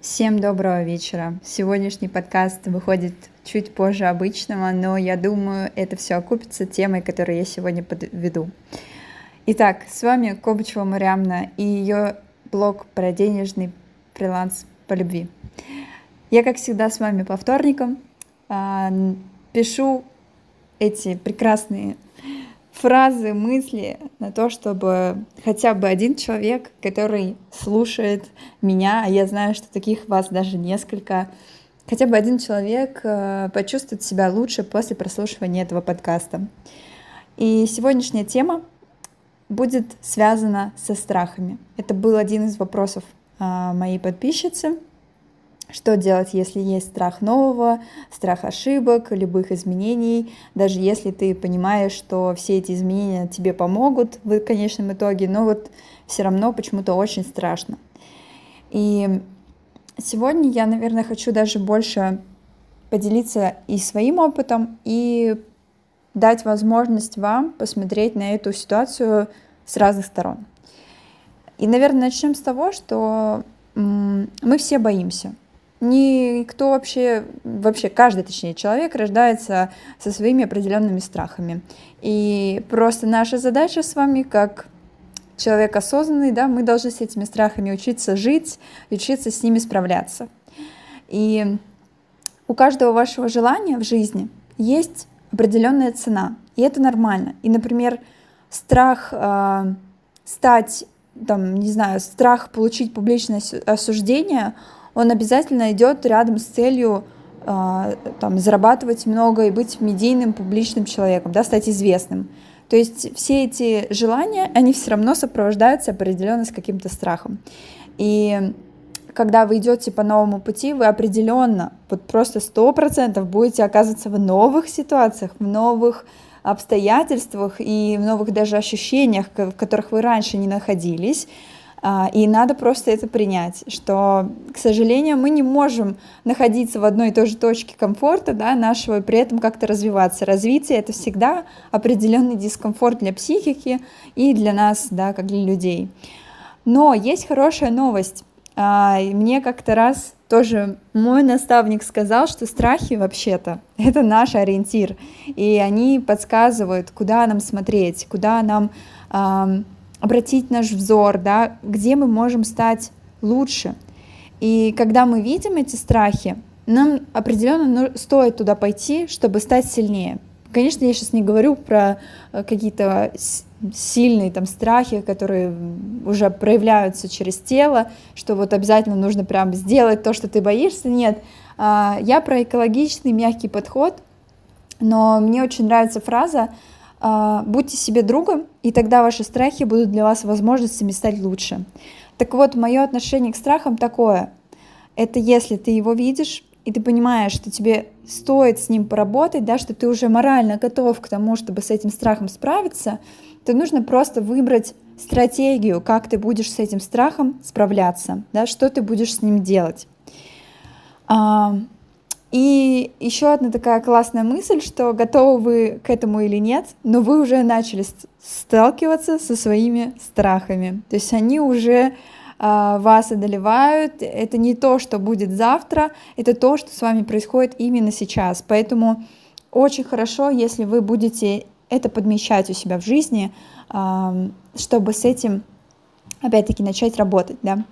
Всем доброго вечера. Сегодняшний подкаст выходит чуть позже обычного, но я думаю, это все окупится темой, которую я сегодня подведу. Итак, с вами Кобычева Мариамна и ее блог про денежный фриланс по любви. Я, как всегда, с вами по вторникам. А, пишу эти прекрасные фразы, мысли на то, чтобы хотя бы один человек, который слушает меня, а я знаю, что таких вас даже несколько, хотя бы один человек э, почувствует себя лучше после прослушивания этого подкаста. И сегодняшняя тема будет связана со страхами. Это был один из вопросов а, моей подписчицы — что делать, если есть страх нового, страх ошибок, любых изменений, даже если ты понимаешь, что все эти изменения тебе помогут в конечном итоге, но вот все равно почему-то очень страшно. И сегодня я, наверное, хочу даже больше поделиться и своим опытом, и дать возможность вам посмотреть на эту ситуацию с разных сторон. И, наверное, начнем с того, что мы все боимся никто вообще, вообще каждый, точнее, человек рождается со своими определенными страхами. И просто наша задача с вами, как человек осознанный, да, мы должны с этими страхами учиться жить, учиться с ними справляться. И у каждого вашего желания в жизни есть определенная цена, и это нормально. И, например, страх э, стать, там, не знаю, страх получить публичное осуждение — он обязательно идет рядом с целью э, там, зарабатывать много и быть медийным, публичным человеком, да, стать известным. То есть все эти желания, они все равно сопровождаются определенно с каким-то страхом. И когда вы идете по новому пути, вы определенно, вот просто сто процентов будете оказываться в новых ситуациях, в новых обстоятельствах и в новых даже ощущениях, в которых вы раньше не находились. А, и надо просто это принять, что, к сожалению, мы не можем находиться в одной и той же точке комфорта да, нашего и при этом как-то развиваться. Развитие — это всегда определенный дискомфорт для психики и для нас, да, как для людей. Но есть хорошая новость. А, мне как-то раз тоже мой наставник сказал, что страхи вообще-то — это наш ориентир, и они подсказывают, куда нам смотреть, куда нам обратить наш взор, да, где мы можем стать лучше. И когда мы видим эти страхи, нам определенно ну, стоит туда пойти, чтобы стать сильнее. Конечно, я сейчас не говорю про э, какие-то сильные там страхи, которые уже проявляются через тело, что вот обязательно нужно прям сделать то, что ты боишься. Нет, а, я про экологичный мягкий подход, но мне очень нравится фраза будьте себе другом, и тогда ваши страхи будут для вас возможностями стать лучше. Так вот, мое отношение к страхам такое. Это если ты его видишь, и ты понимаешь, что тебе стоит с ним поработать, да, что ты уже морально готов к тому, чтобы с этим страхом справиться, то нужно просто выбрать стратегию, как ты будешь с этим страхом справляться, да, что ты будешь с ним делать. И еще одна такая классная мысль, что готовы вы к этому или нет, но вы уже начали сталкиваться со своими страхами. То есть они уже а, вас одолевают. Это не то, что будет завтра, это то, что с вами происходит именно сейчас. Поэтому очень хорошо, если вы будете это подмечать у себя в жизни, а, чтобы с этим опять-таки начать работать. Да?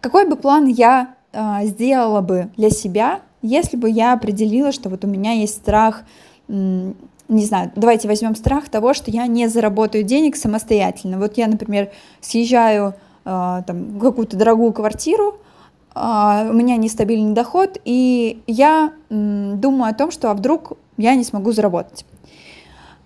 Какой бы план я а, сделала бы для себя, если бы я определила, что вот у меня есть страх, не знаю, давайте возьмем страх того, что я не заработаю денег самостоятельно. Вот я, например, съезжаю э, там, в какую-то дорогую квартиру, э, у меня нестабильный доход, и я думаю о том, что а вдруг я не смогу заработать.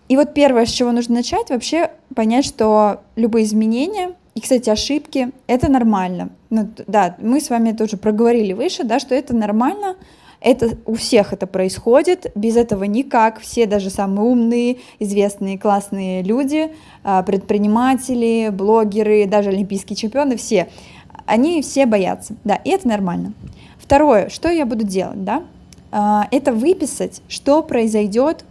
И вот первое, с чего нужно начать, вообще понять, что любые изменения и, кстати, ошибки — это нормально. Ну, да, мы с вами тоже проговорили выше, да, что это нормально, это у всех это происходит, без этого никак. Все, даже самые умные, известные, классные люди, а, предприниматели, блогеры, даже олимпийские чемпионы, все, они все боятся, да, и это нормально. Второе, что я буду делать, да, а, это выписать, что произойдет,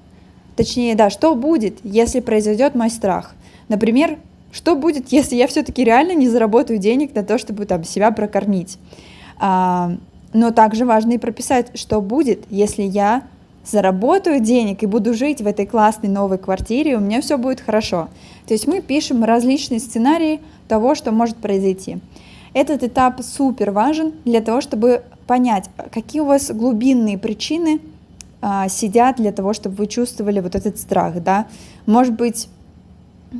точнее, да, что будет, если произойдет мой страх. Например, что будет, если я все-таки реально не заработаю денег на то, чтобы там себя прокормить. Но также важно и прописать, что будет, если я заработаю денег и буду жить в этой классной новой квартире, у меня все будет хорошо. То есть мы пишем различные сценарии того, что может произойти. Этот этап супер важен для того, чтобы понять, какие у вас глубинные причины а, сидят для того, чтобы вы чувствовали вот этот страх, да. Может быть,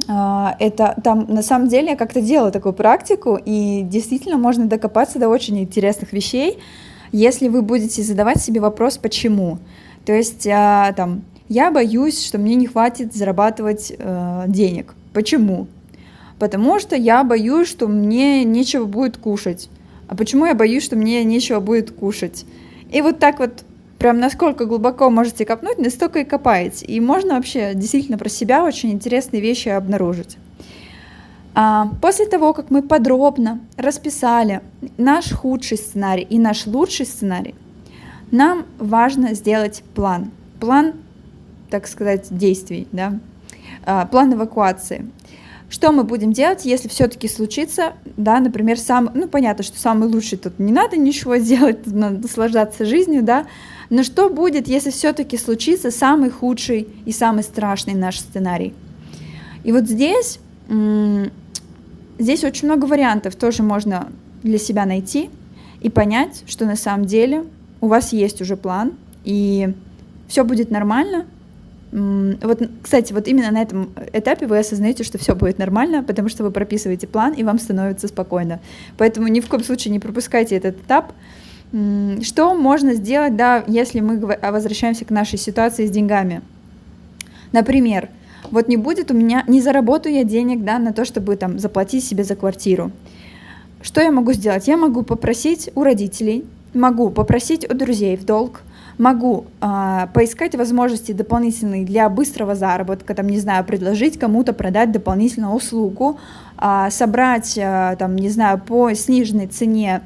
это там на самом деле я как-то делала такую практику, и действительно можно докопаться до очень интересных вещей, если вы будете задавать себе вопрос «почему?». То есть а, там я боюсь, что мне не хватит зарабатывать э, денег. Почему? Потому что я боюсь, что мне нечего будет кушать. А почему я боюсь, что мне нечего будет кушать? И вот так вот прям насколько глубоко можете копнуть, настолько и копаете. И можно вообще действительно про себя очень интересные вещи обнаружить. А, после того, как мы подробно расписали наш худший сценарий и наш лучший сценарий, нам важно сделать план. План, так сказать, действий, да? а, план эвакуации. Что мы будем делать, если все-таки случится, да, например, сам, ну понятно, что самый лучший тут не надо ничего делать, надо наслаждаться жизнью, да, но что будет, если все-таки случится самый худший и самый страшный наш сценарий? И вот здесь, здесь очень много вариантов тоже можно для себя найти и понять, что на самом деле у вас есть уже план, и все будет нормально. Вот, кстати, вот именно на этом этапе вы осознаете, что все будет нормально, потому что вы прописываете план, и вам становится спокойно. Поэтому ни в коем случае не пропускайте этот этап. Что можно сделать, да, если мы возвращаемся к нашей ситуации с деньгами? Например, вот не будет у меня, не заработаю я денег, да, на то, чтобы там заплатить себе за квартиру. Что я могу сделать? Я могу попросить у родителей, могу попросить у друзей в долг, могу э, поискать возможности дополнительные для быстрого заработка, там, не знаю, предложить кому-то продать дополнительную услугу, э, собрать, э, там, не знаю, по сниженной цене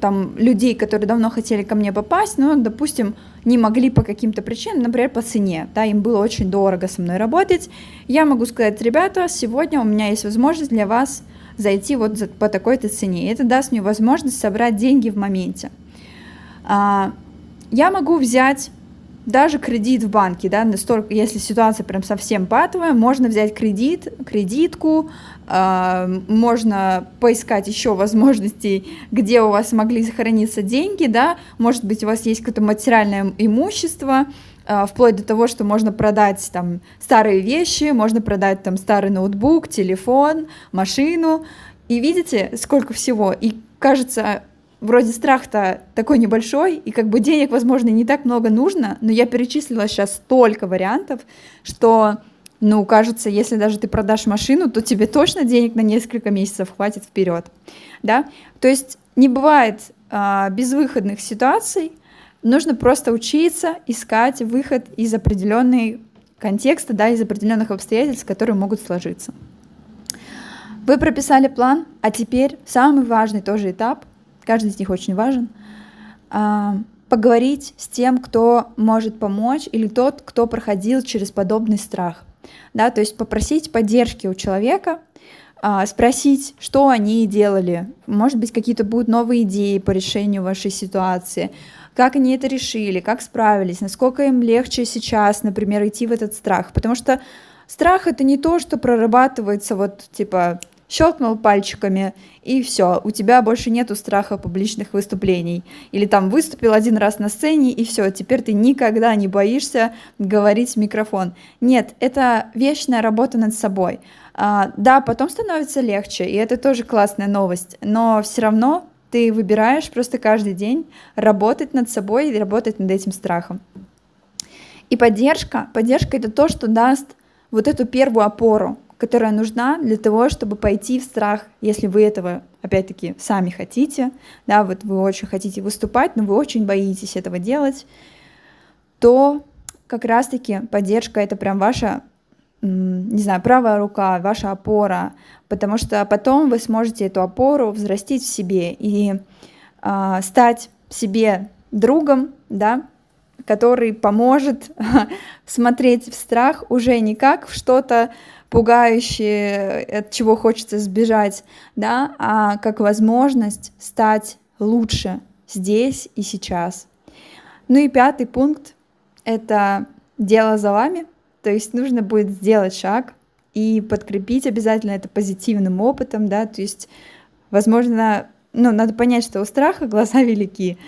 там людей, которые давно хотели ко мне попасть, но, допустим, не могли по каким-то причинам, например, по цене, да, им было очень дорого со мной работать, я могу сказать, ребята, сегодня у меня есть возможность для вас зайти вот за, по такой-то цене. Это даст мне возможность собрать деньги в моменте. А, я могу взять даже кредит в банке, да, настолько, если ситуация прям совсем патовая, можно взять кредит, кредитку, э, можно поискать еще возможностей, где у вас могли сохраниться деньги, да, может быть, у вас есть какое-то материальное имущество, э, вплоть до того, что можно продать там старые вещи, можно продать там старый ноутбук, телефон, машину, и видите, сколько всего, и кажется, вроде страх-то такой небольшой, и как бы денег, возможно, не так много нужно, но я перечислила сейчас столько вариантов, что, ну, кажется, если даже ты продашь машину, то тебе точно денег на несколько месяцев хватит вперед, да? То есть не бывает а, безвыходных ситуаций, нужно просто учиться искать выход из определенной контекста, да, из определенных обстоятельств, которые могут сложиться. Вы прописали план, а теперь самый важный тоже этап — каждый из них очень важен, а, поговорить с тем, кто может помочь, или тот, кто проходил через подобный страх. Да, то есть попросить поддержки у человека, а, спросить, что они делали. Может быть, какие-то будут новые идеи по решению вашей ситуации, как они это решили, как справились, насколько им легче сейчас, например, идти в этот страх. Потому что страх это не то, что прорабатывается вот типа щелкнул пальчиками, и все, у тебя больше нету страха публичных выступлений. Или там выступил один раз на сцене, и все, теперь ты никогда не боишься говорить в микрофон. Нет, это вечная работа над собой. А, да, потом становится легче, и это тоже классная новость, но все равно ты выбираешь просто каждый день работать над собой и работать над этим страхом. И поддержка, поддержка это то, что даст вот эту первую опору, которая нужна для того, чтобы пойти в страх, если вы этого, опять-таки, сами хотите, да, вот вы очень хотите выступать, но вы очень боитесь этого делать, то как раз-таки поддержка — это прям ваша, не знаю, правая рука, ваша опора, потому что потом вы сможете эту опору взрастить в себе и э, стать себе другом, да, который поможет смотреть в страх уже не как в что-то пугающее, от чего хочется сбежать, да, а как возможность стать лучше здесь и сейчас. Ну и пятый пункт — это дело за вами, то есть нужно будет сделать шаг и подкрепить обязательно это позитивным опытом, да, то есть, возможно, ну, надо понять, что у страха глаза велики,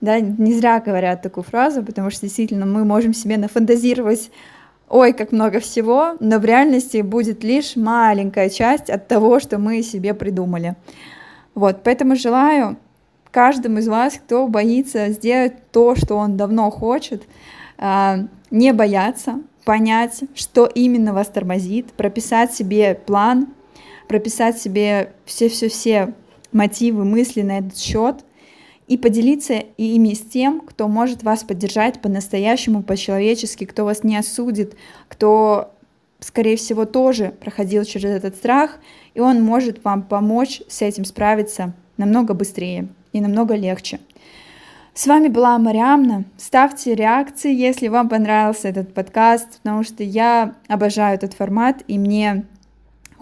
да, не зря говорят такую фразу, потому что действительно мы можем себе нафантазировать ой, как много всего, но в реальности будет лишь маленькая часть от того, что мы себе придумали. Вот, поэтому желаю каждому из вас, кто боится сделать то, что он давно хочет, а, не бояться, понять, что именно вас тормозит, прописать себе план, прописать себе все-все-все мотивы, мысли на этот счет и поделиться ими с тем, кто может вас поддержать по-настоящему, по-человечески, кто вас не осудит, кто, скорее всего, тоже проходил через этот страх, и он может вам помочь с этим справиться намного быстрее и намного легче. С вами была Мариамна. Ставьте реакции, если вам понравился этот подкаст, потому что я обожаю этот формат, и мне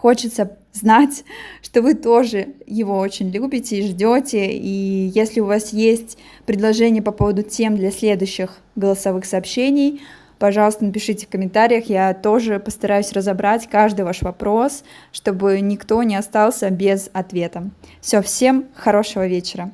хочется знать, что вы тоже его очень любите и ждете. И если у вас есть предложения по поводу тем для следующих голосовых сообщений, пожалуйста, напишите в комментариях. Я тоже постараюсь разобрать каждый ваш вопрос, чтобы никто не остался без ответа. Все, всем хорошего вечера.